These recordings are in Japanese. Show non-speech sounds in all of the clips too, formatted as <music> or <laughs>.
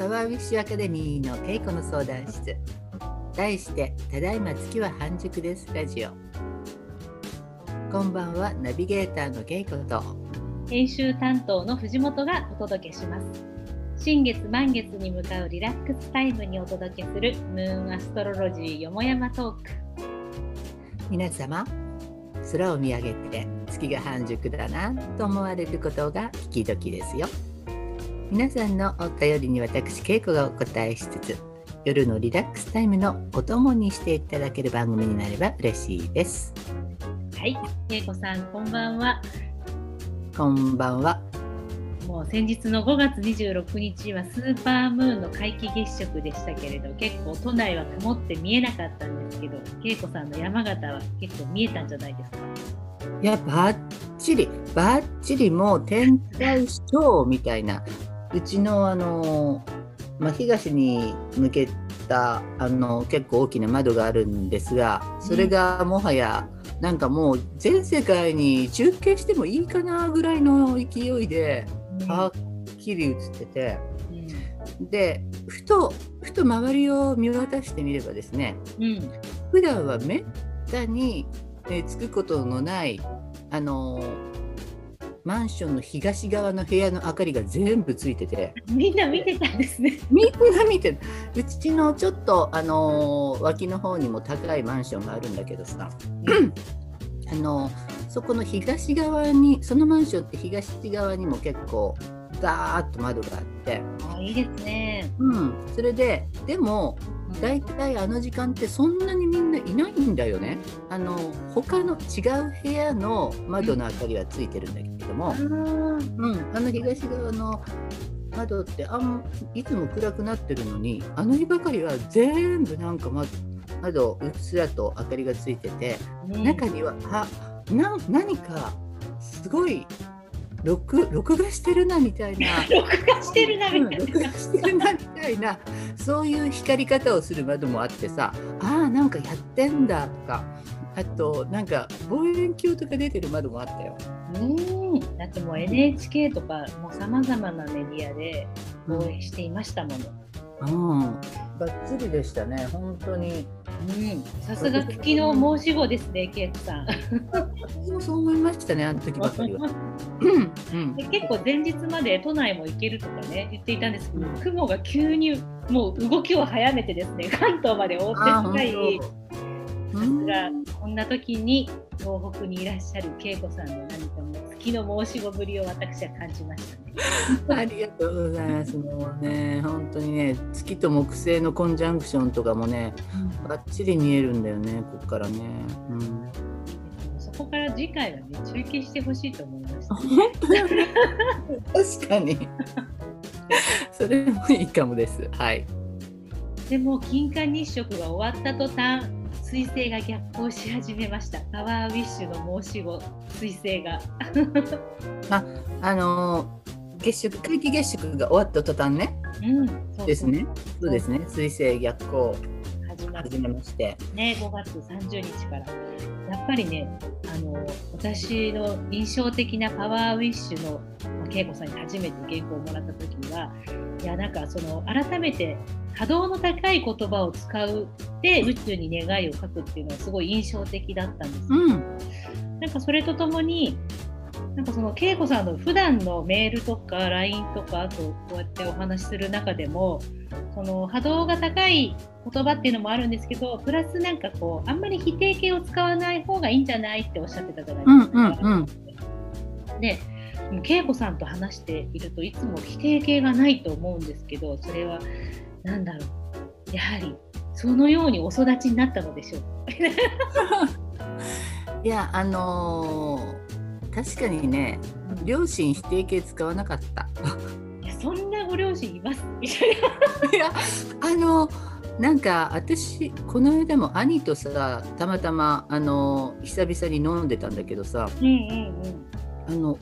パワーウィッシュアカデミーの稽古の相談室。題してただいま月は半熟ですラジオ。こんばんはナビゲーターの稽古と。編集担当の藤本がお届けします。新月満月に向かうリラックスタイムにお届けするムーンアストロロジーよもやまトーク。皆様空を見上げて月が半熟だなと思われることが聞き時ですよ皆さんのお便りに私稽古がお答えしつつ夜のリラックスタイムのお供にしていただける番組になれば嬉しいです。はい恵子さんこんばんは。こんばんは。もう先日の5月26日はスーパームーンの皆既月食でしたけれど結構都内は曇って見えなかったんですけど恵子さんの山形は結構見えたんじゃないですか？いやバッチリバッチリもう天体ショーみたいなうちのあの、まあ、東に向けたあの結構大きな窓があるんですがそれがもはやなんかもう全世界に中継してもいいかなぐらいの勢いではっきり映ってて、でふとふと周りを見渡してみればですね、うん、普段はめったに、えつくことのないあのマンションの東側の部屋の明かりが全部ついてて。みんな見てたんですね。みんな見てるうちのちょっとあの脇の方にも高いマンションがあるんだけどさ、<clears throat> あのそこの東側にそのマンションって東側にも結構ガーッと窓があって。あいいですね、うん、それででも大体あの時間ってそんなにみんないないんだよね。あの他の違う部屋の窓の明かりはついてるんだけども、うん、あの東側の窓ってあんいつも暗くなってるのにあの日ばかりは全部なんか窓窓うっすらと明かりがついてて、中にはあな何かすごい録録画してるな <laughs> みたいな。録画してるなみたいな、録画してるなみたいなそういう光り方をする窓もあってさあーなんかやってんだとかあとなんか望遠鏡とか出てる窓もあったよ。うんだってもう NHK とかもうさまざまなメディアで放映していましたもの。うん、ばっちりでしたね本当に。さすが月の申し子ですね、ケイトさん。私もそう思いましたね、あの時ばかりは。<laughs> で結構前日まで都内も行けるとかね言っていたんですけど、雲が急にもう動きを早めてですね関東まで覆ってしまい。さすがこんな時に東北にいらっしゃる恵子さんの何かも月の申し子ぶりを私は感じましたね。<laughs> ありがとうございます。もうね、本当にね、月と木星のコンジャンクションとかもね、うん、バッチリ見えるんだよね、ここからね。うん、そこから次回はね、中継してほしいと思いました、ね。確かに。<laughs> それもいいかもです。はい。でも金環日食が終わった途端、彗星が逆行し始めました。パワーウィッシュの申し子、彗星が。あ、<laughs> あのー月食皆既月食が終わった途端ね、うん、そうですね。そうですね。水星逆行始めまして。ね。5月30日から。やっぱりねあの私の印象的なパワーウィッシュの恵子さんに初めて原稿をもらった時にはいやなんかその改めて波動の高い言葉を使うで宇宙に願いを書くっていうのはすごい印象的だったんです、うん、なんかそれとともになんかその恵子さんの普段のメールとか LINE とかあとこうやってお話しする中でもその波動が高い言葉っていうのもあるんですけどプラスなんかこうあんまり否定形を使わない方がいいんじゃないっておっしゃってたじゃないですか。うんうんうん、で恵子さんと話しているといつも否定形がないと思うんですけどそれは何だろう。やはりそのようにお育ちになったのでしょう。<laughs> いやあのー確かにね、両親否定形使わなかった。いやそんなご両親います。<laughs> いやあのなんか私この間も兄とさたまたまあの久々に飲んでたんだけどさ、うんうんうん、あの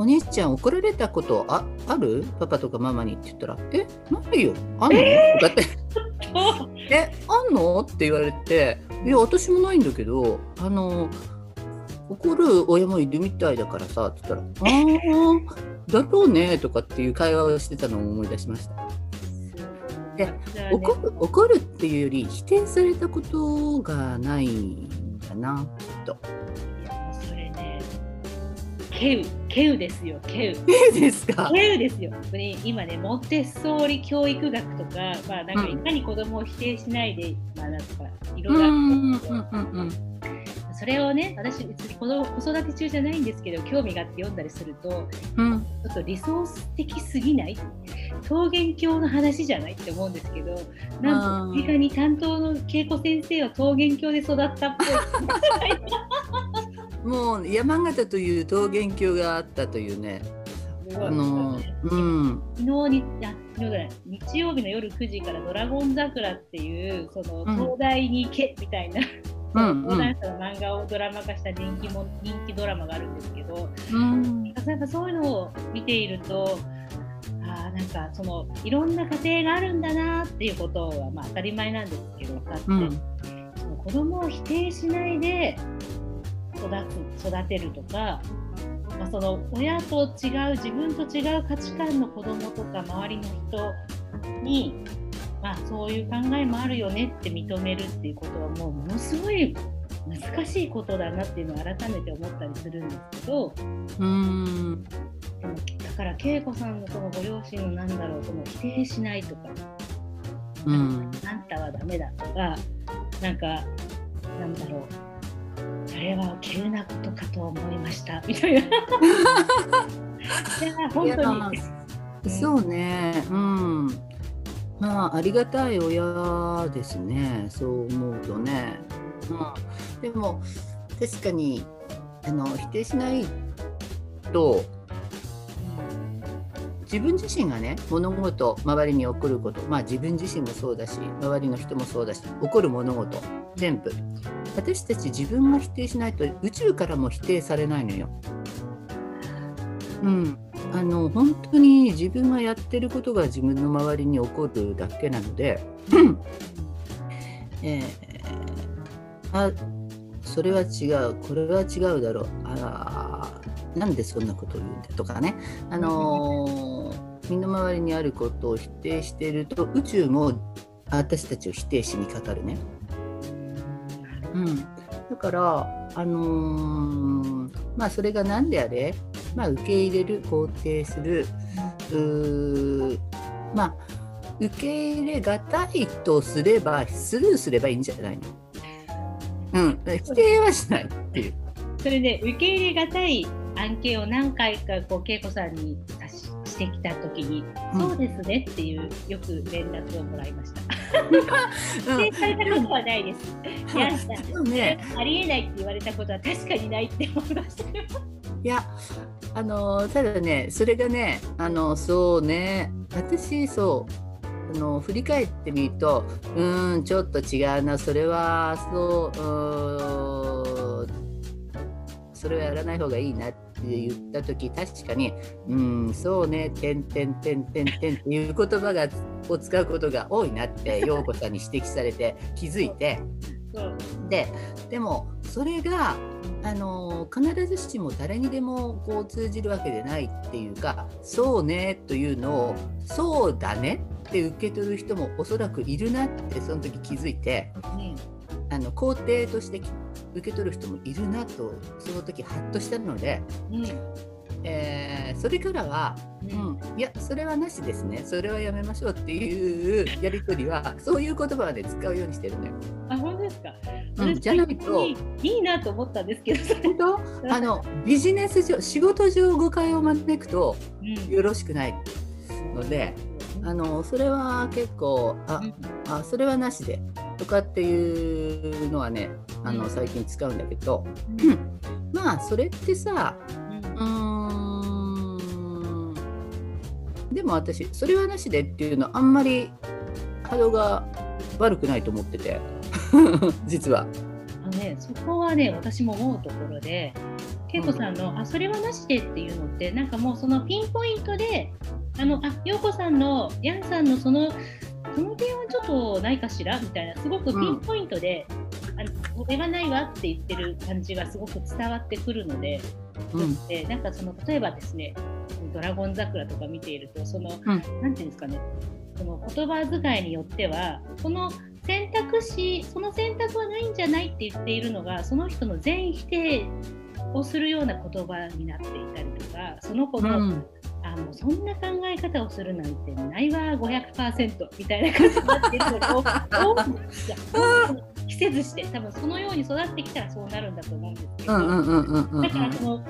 お兄ちゃん怒られたことあある？パパとかママにって言ったら「えないよあんの?」えー、とかって「<laughs> えあんの?」って言われて「いや私もないんだけどあの怒る親もいるみたいだからさ」って言ったら「ああだろうねとかっていう会話をしてたのを思い出しました。で怒る怒るっていうより否定されたことがないんだなきっと。いやもうそれねケウケウですよケウ。<laughs> ええですか？ケウですよ。これ今ねモンテッソーリ教育学とかまあなんかいかに子供を否定しないで、まあなんかいろいろあるんですけど。うんうんうんそれをね私別に子供子育て中じゃないんですけど興味があって読んだりするとうんちょっとリソース的すぎない？桃源郷の話じゃないって思うんですけどなんとあー身近に担当の恵子先生は桃源郷で育ったっぽい。<laughs> もう山形という桃源郷があったというね。あのうん。昨日にあ昨日じゃない日曜日の夜9時から「ドラゴン桜」っていうそのうん。東大に行けみたいな、うん講談社の漫画をドラマ化した人気も人気ドラマがあるんですけどうん。やっぱそういうのを見ているとあーなんかそのいろんな家庭があるんだなっていうことは、まあ、当たり前なんですけど分かって、うん。その子供を否定しないで育つ育てるとか、まあ、その親と違う自分と違う価値観の子供とか周りの人に、まあ、そういう考えもあるよねって認めるっていうことはもうものすごい難しいことだなっていうのを改めて思ったりするんですけどうん。だから恵子さんのそのご両親のなんだろうその否定しないとかうん。あんたはダメだとか、なんか、なんだろう、それは急なことかと思いました。みたいな。いや、本当に。そうね。うん。まあありがたい親ですね。そう思うとね、うん、でも確かにあの否定しないと自分自身がね物事周りに起こること。まあ自分自身もそうだし周りの人もそうだし起こる物事全部。私たち自分が否定しないと宇宙からも否定されないのよ。うん、あの本当に自分がやってることが自分の周りに起こるだけなので、えーあそれは違う。これは違うだろう。あーなんでそんなことを言うんだとかね、あのー身の回りにあることを否定していると宇宙も私たちを否定しにかかるね。うん、だから、あのーまあそれが何であれ、まあ、受け入れる肯定する。まあ受け入れがたいとすればスルーすればいいんじゃないの？うん、否定はしないっていう。それで、受け入れがたい案件を何回か、こう、恵子さんに差ししてきたときに、うん。そうですねっていう、よく連絡をもらいました。うん。否定されたことはないです。いや、そうね、ありえないって言われたことは確かにないって思いましたよ。いやあのただねそれがねあのそうね。私そうあの振り返ってみるとうーんちょっと違うな。それはそうそれはやらない方がいいなって言った時確かに「うんそうねてんてんてんてんてん」っていう言葉がを使うことが多いなって陽子さんに指摘されて <laughs> 気づいて。ででもそれがあの必ずしも誰にでもこう通じるわけでないっていうかそうねというのをそうだねって受け取る人もおそらくいるなってその時気づいてあの肯定として受け取る人もいるなとその時ハッとしたので、うん。えーそれからは、うん。うん、いやそれはなしですね。それはやめましょうっていうやり取りは <laughs> そういう言葉はね使うようにしてるのよ。あ、本当ですか？うん私じゃないといいなと思ったんですけど。本当？あのビジネス上仕事上誤解を招くとうん。よろしくないのであのそれは結構ああそれはなしでとかっていうのはねあのうん。最近使うんだけど。うん。<laughs> まあそれってさうん。うーん。でも私それはなしでっていうのあんまり波動が悪くないと思ってて。<laughs> 実は。あのね、そこはね、私も思うところで、恵子さんの、あ、それはなしでっていうのって、なんかもうそのピンポイントで、あの、あ、陽子さんの、ヤンさんのその、その点はちょっとないかしら？みたいな、すごくピンポイントで、あのこれはないわって言ってる感じがすごく伝わってくるので、うん。でなんかその例えばですね「ドラゴン桜」とか見ているとその、うん。なんていうんですかねその言葉遣いによってはその選択肢その選択はないんじゃないって言っているのがその人の全否定をするような言葉になっていたりとかその子の、うんあもうそんな考え方をするなんてないわ500%みたいな感じになっているのが多多くいや季節して多分そのように育ってきたらそうなるんだと思うんですけど、だからその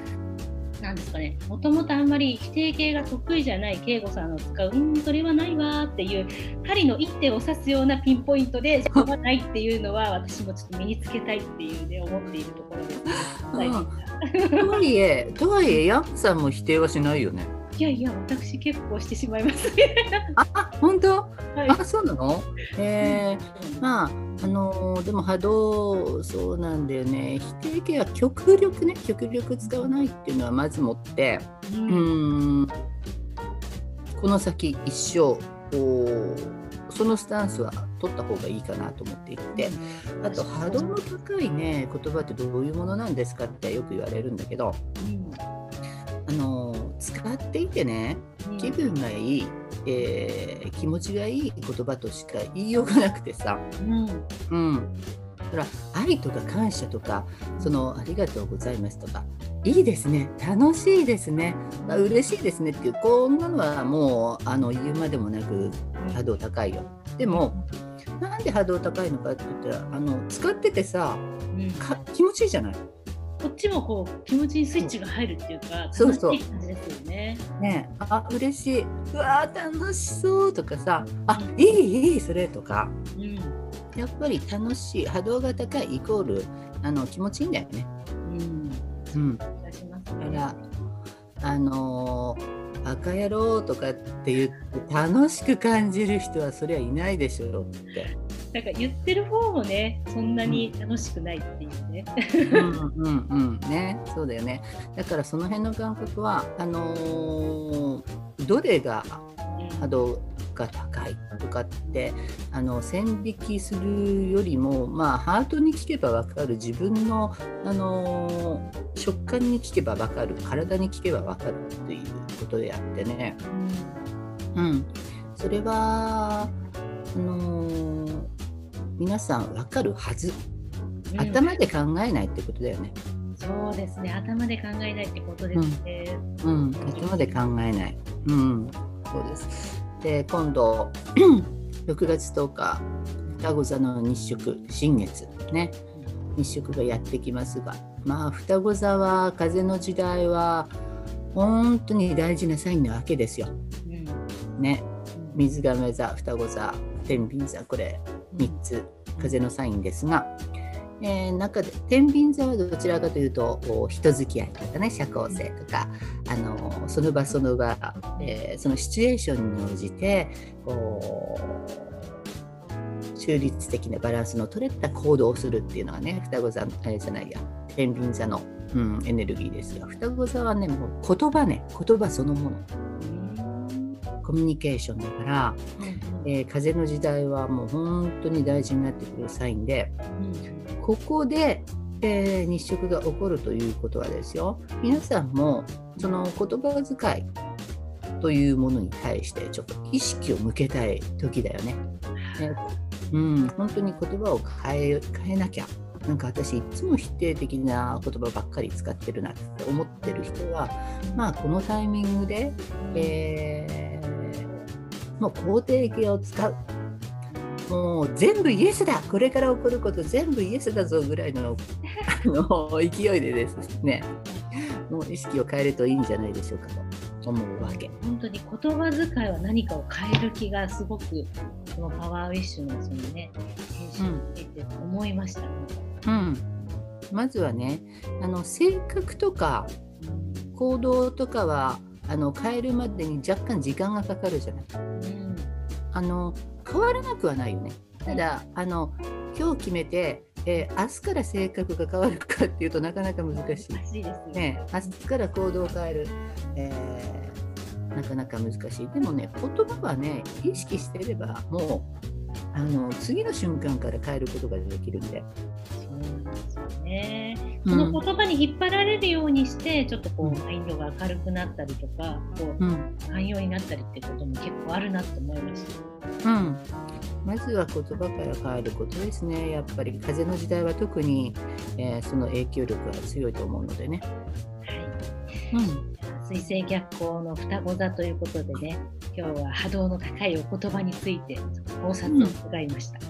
なんですかねもともとあんまり否定形が得意じゃない慶吾さんの使う「うんそれはないわ」っていう針の一手を指すようなピンポイントで「そこはない」っていうのは私もちょっと身につけたいっていうね思っているところです、ねとはいえとはいえヤンさんも否定はしないよねいやいや私結構してしまいます。あ本当？はい。あそうなの？えー、まああのーでも波動そうなんだよね。否定形は極力ね極力使わないっていうのはまずもってううん。この先一生こうそのスタンスは取った方がいいかなと思っていて。あと波動の高いね言葉ってどういうものなんですかってよく言われるんだけどあのー使っていてねうん。気分がいい、えー気持ちがいい言葉としか言いようがなくてさ、うん。うん、ほら愛とか感謝とかそのありがとうございますとかいいですね。楽しいですね。あ嬉しいですねっていうこんなのはもうあの言うまでもなく波動高いよ。でもなんで波動高いのかって言ったらあの使っててさうん。か気持ちいいじゃないこっちもこう気持ちにスイッチが入るっていうかそうい感じですよね。ねあ嬉しいうわー楽しそうとかさあいいいいそれとかうんやっぱり楽しい波動が高いイコールあの気持ちいいんだよね。うんうん。だからあのーバカ野郎とかって言って楽しく感じる人はそりゃいないでしょうって。なんか言ってる方もねそんなに楽しくないっていうね。うんうんうんねそうだよね。だからその辺の感覚はあのーどれが波動が高いとかってあの線引きするよりもまあハートに聞けば分かる。自分の、あのー食感に聞けば分かる。体に聞けば分かるっていうことであってね、うん、それはあのー皆さん分かるはず。うん。頭で考えないってことだよね、そうですね。頭で考えないってことですね。うん、頭で考えない、うん、そうです。で今度 <clears throat> 6月10日双子座の日食新月。ね。日食がやってきますが。まあ双子座は風の時代は本当に大事なサインなわけですよ。うん。ね。水亀座双子座天秤座これ3つ風のサインですが、えー中で天秤座はどちらかというと人付き合いとかね社交性とかあのその場その場、えーそのシチュエーションに応じてこう中立的なバランスの取れた行動をするっていうのがね双子座あれじゃないや天秤座の、うん、エネルギーですが双子座はねもう言葉ね言葉そのもの。コミュニケーションだから、えー風の時代はもう本当に大事になってくるサインでうんここで、えー日食が起こるということはですよ皆さんもその言葉遣いというものに対してちょっと意識を向けたい時だよね。ねうん、本当に言葉を変え変えなきゃ。なんか私いつも否定的な言葉ばっかり使ってるなって思ってる人はまあこのタイミングでえーもう肯定形を使う。もう全部イエスだこれから起こること全部イエスだぞぐらいのあの勢いでですねもう意識を変えるといいんじゃないでしょうかと思うわけ。本当に言葉遣いは何かを変える気がすごくこのパワーウィッシュのそのね編集を見てて思いました、うん、まずはねあの性格とか行動とかはあの変えるまでに若干時間がかかるじゃない。うんあの変わらなくはないよね。ただあの今日決めて、えー明日から性格が変わるかっていうとなかなか難しい。難しいですね。ね、明日から行動を変える、えーなかなか難しい。でもね、言葉はね、意識してれば、もうあの次の瞬間から変えることができるんで、そうなんですよね。その言葉に引っ張られるようにしてちょっとこうマインドが明るくなったりとかこう、うん、寛容になったりってことも結構あるなと思いました。うんまずは言葉から変えることですね。やっぱり風の時代は特に、えー、その影響力が強いと思うのでね。はい。うん。水星逆行の双子座ということでね、今日は波動の高いお言葉について考察を伺いました。うん、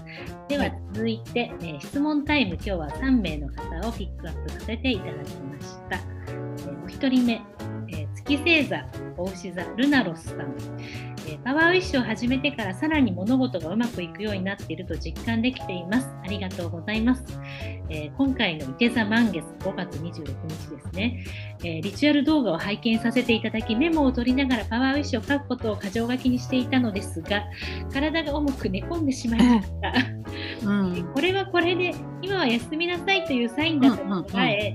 では続いて、えー、質問タイム、今日は3名の方をピックアップさせていただきました。えー、お一人目、えー、月星座、大牛座、ルナロスさん。えパワーウィッシュを始めてからさらに物事がうまくいくようになっていると実感できています。ありがとうございます。えー、今回の伊手座満月5月26日ですね、えー、リチュアル動画を拝見させていただきメモを取りながらパワーウィッシュを書くことを箇条書きにしていたのですが体が重く寝込んでしまいました。うん、これはこれで今は休みなさいというサインだと考え、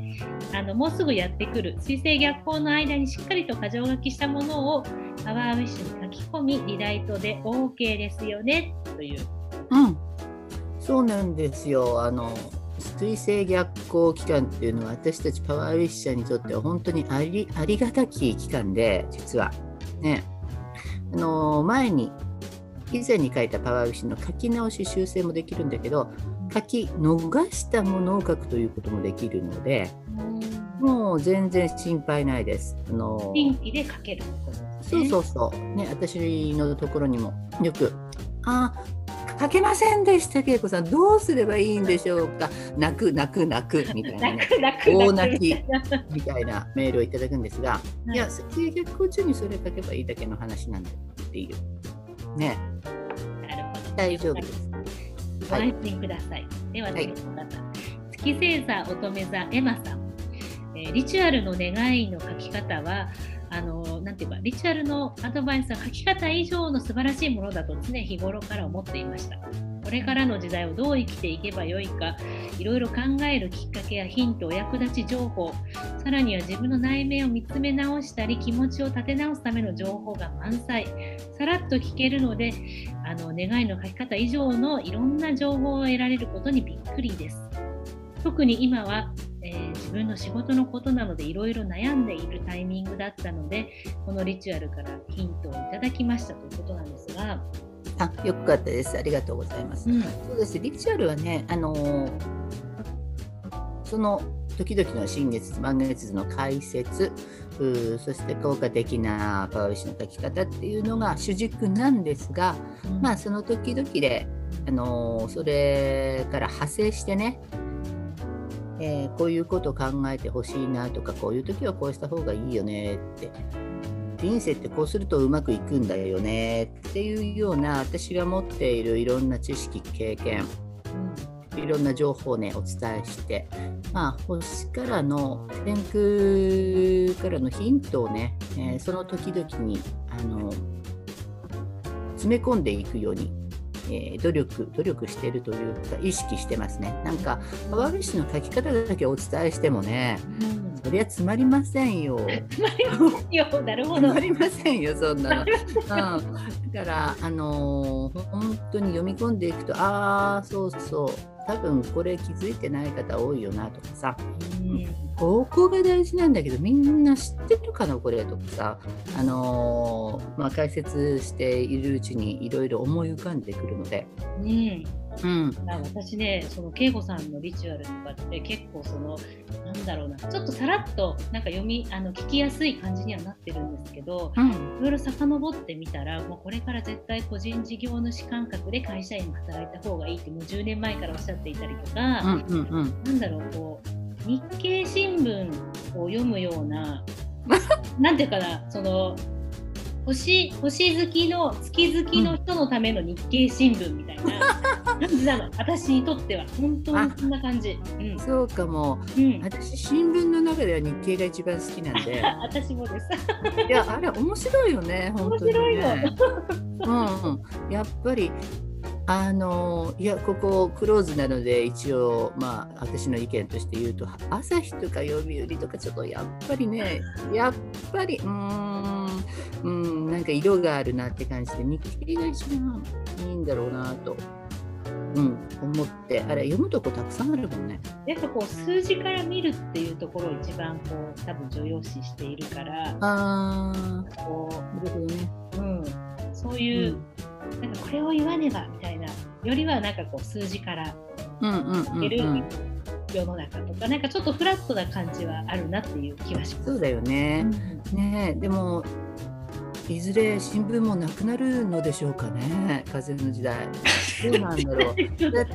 あのもうすぐやってくる。水星逆行の間にしっかりと箇条書きしたものをパワーウィッシュに書き込みリライトで OK ですよね。という。うん、そうなんですよ。あの水星逆行期間っていうのは私たちパワーウィッシャーにとっては本当にありありがたき期間で実はねあの前に以前に書いたパワーウィッシュの書き直し修正もできるんだけど書き逃したものを書くということもできるのでもう全然心配ないです。あの新規で書ける、そうそうそう。ね、私のところにもよく、あ、書けませんでした、恵子さん。どうすればいいんでしょうか？泣く、泣く、泣くみたいな、ね、大泣きみたいなメールをいただくんですが、はい、いや、制逆行中にそれ書けばいいだけの話なんだっていう。ね。なるほど。大丈夫です。ご安心ください。では次の方、はい、月星座乙女座エマさん、えー、リチュアルの願いの書き方はあのなていうかリチュアルのアドバイスは書き方以上の素晴らしいものだとですね日頃から思っていました。これからの時代をどう生きていけばよいかいろいろ考えるきっかけやヒントお役立ち情報さらには自分の内面を見つめ直したり気持ちを立て直すための情報が満載。さらっと聞けるのであの願いの書き方以上のいろんな情報を得られることにびっくりです。特に今はえー、自分の仕事のことなのでいろいろ悩んでいるタイミングだったのでこのリチュアルからヒントをいただきましたということなんですが。あよかったです。ありがとうございます。うん、そうです。リチュアルはね、あのー、その時々の新月、満月図の解説、そして効果的なパワーウィッシュの書き方っていうのが主軸なんですが、うん、まあその時々で、あのー、それから派生してね、えー、こういうことを考えてほしいなとかこういう時はこうした方がいいよねって。人生ってこうするとうまくいくんだよねっていうような私が持っているいろんな知識経験。いろんな情報をねお伝えして、まあ、星からの天空からのヒントをね、えー、その時々にあの詰め込んでいくようにえー、努力、努力してるというか、意識してますね。なんか、パワーウィッシュの書き方だけお伝えしてもね、うん、そりゃ詰まりませんよ。詰まりませんよ。なるほど。詰まりませんよ、そんなの。うん、だから、あのー、本当に読み込んでいくと、ああ、そうそう。多分これ気づいてない方多いよなとかさ、うん、ここが大事なんだけどみんな知ってるかなこれとかさ、あのー、まあ、解説しているうちにいろいろ思い浮かんでくるので。うん。うん、私ねその恵子さんのリチュアルとかって結構そのなんだろうなちょっとさらっとなんか読みあの聞きやすい感じにはなってるんですけど、うん、いろいろ遡ってみたらもうこれから絶対個人事業主感覚で会社員で働いた方がいいってもう10年前からおっしゃっていたりとか、うんうんうん、なんだろうこう日経新聞を読むような <laughs> なんていうかなその星星好きの月好きの人のための日経新聞みたいな <laughs> 感じなの、私にとっては。本当にそんな感じ、うん、そうかも、うん、私新聞の中では日経が一番好きなんで。<laughs> 私もです。いやあれ面白いよね本当に、ね、面白いの。うんやっぱりあのいやここクローズなので一応まあ私の意見として言うと朝日とか読売とかちょっとやっぱりね <laughs> やっぱりうんうんなんか色があるなって感じで日経が一番いいんだろうなとうん、思ってあれ読むとこたくさんあるもんね。やっぱこう数字から見るっていうところを一番こう多分重要視しているからあーこなるほどね。う、うん、そういう、なんかこれを言わねばみたいなよりはなんかこう数字からうんうんうんいけるうん、世の中とか、なんかちょっとフラットな感じはあるなっていう気はします。そうだよね。ねえでもいずれ新聞もなくなるのでしょうかね風の時代。どうなんだろう。<laughs> だだっ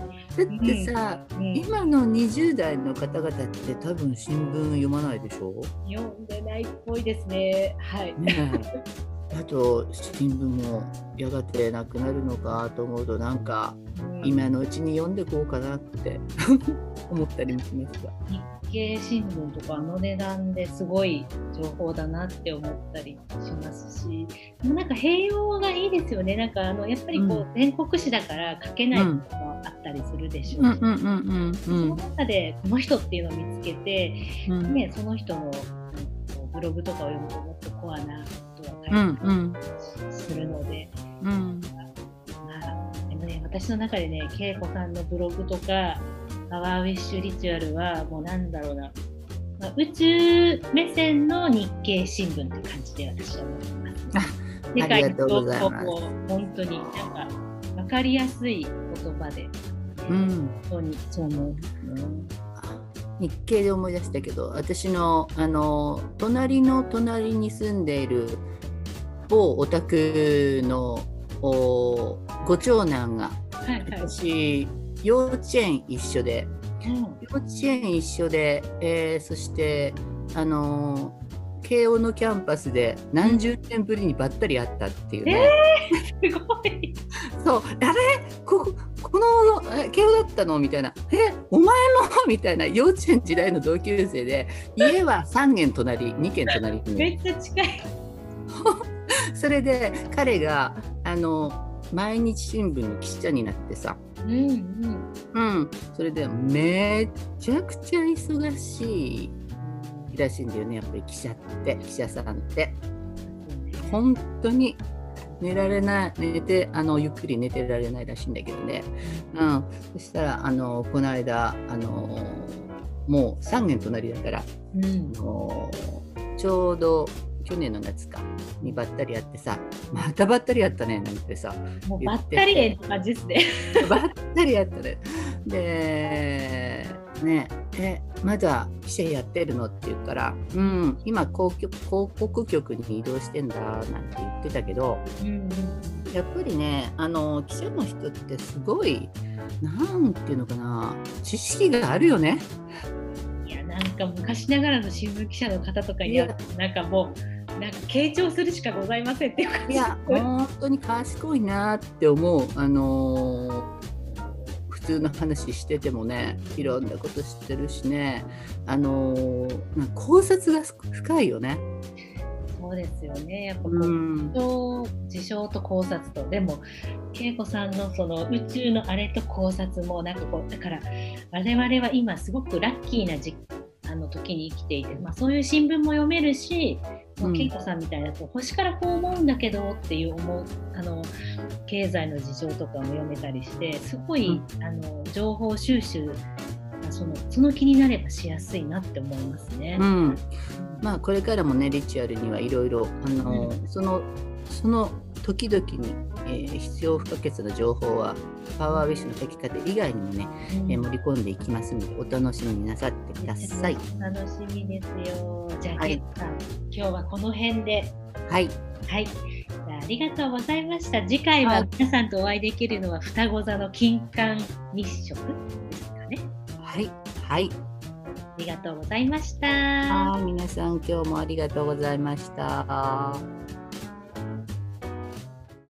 てさ、うん今の20代の方々って多分新聞読まないでしょ？読んでないっぽいですね。はい。ねえあと新聞もやがてなくなるのかと思うとなんかうん。今のうちに読んでこうかなって <laughs> 思ったりもしますが。日経新聞とかあの値段ですごい情報だなって思ったりしますしでもなんか併用がいいですよね。なんかあのやっぱりこう、う全国紙だから書けないこともあったりするでしょうし、その中でこの人っていうのを見つけて、うん。ね、その人のブログとかを読むともっとコアなするので。うん。まあ、で。もね、私の中でね、恵子さんのブログとか、パワーウィッシュリチュアルは、もうなんだろうな、まあ宇宙目線の日経新聞って感じで私は思ってます。世界の情報を本当になんか分かりやすい言葉で、うん。本当にそう思うね。日経で思い出したけど私のあの隣の隣に住んでいる某お宅のおご長男がはいはい。私幼稚園一緒でうん。幼稚園一緒で、えーそしてあの慶応のキャンパスで何十年ぶりにばったり会ったっていうね、すごい。そう。あれここのえ慶応だったの？みたいな。えお前もみたいな。幼稚園時代の同級生で。家は3軒隣2軒隣に。めっちゃ近い。<laughs> <laughs> それで彼があの毎日新聞の記者になってさ。うんうん。うん。それでめちゃくちゃ忙しいらしいんだよねやっぱり記者って記者さんって。本当に寝られない寝てあのゆっくり寝てられないらしいんだけどね、うん、そしたらあのこの間あのもう3軒隣だからうん。あのちょうど去年の夏かにばったり会ってさまたばったり会ったねなんてさもうばったり園って。感じですね。ばったり会ったね。でねえまだ記者やってるの？って言ったら「うん今広局広告局に移動してんだ」なんて言ってたけどうんうん。やっぱりねあの記者の人ってすごいなんていうのかな知識があるよね。いやなんか昔ながらの新聞記者の方とかにいや。はなんかもうなんか傾聴するしかございませんっていう感じ。いや <laughs> 本当に賢いなって思う。あのー普通の話しててもねいろんなこと知ってるしね。あのー考察が深いよね。そうですよね。やっぱこう、うん。事象と考察と。でも恵子さんのその宇宙のあれと考察もなんかこうだから我々は今すごくラッキーな時あの時に生きていて、まあ、そういう新聞も読めるし、まあうん。恵子さんみたいなこう星からこう思うんだけどっていう思うあの経済の事情とかも読めたりしてすごい、あの情報収集がそのその気になればしやすいなって思いますね。うん。まあこれからもねリチュアルにはいろいろあのーそのその時々に、えー必要不可欠な情報はパワーウィッシュの書き方以外にもね、うんえー盛り込んでいきますのでお楽しみになさってください。楽しみですよ。じゃあ、はい今日はこの辺で。はい、はい。じゃあ、ありがとうございました。次回は皆さんとお会いできるのは双子座の金環日食ですかね。はい、はい。ありがとうございました。はい、皆さん今日もありがとうございました。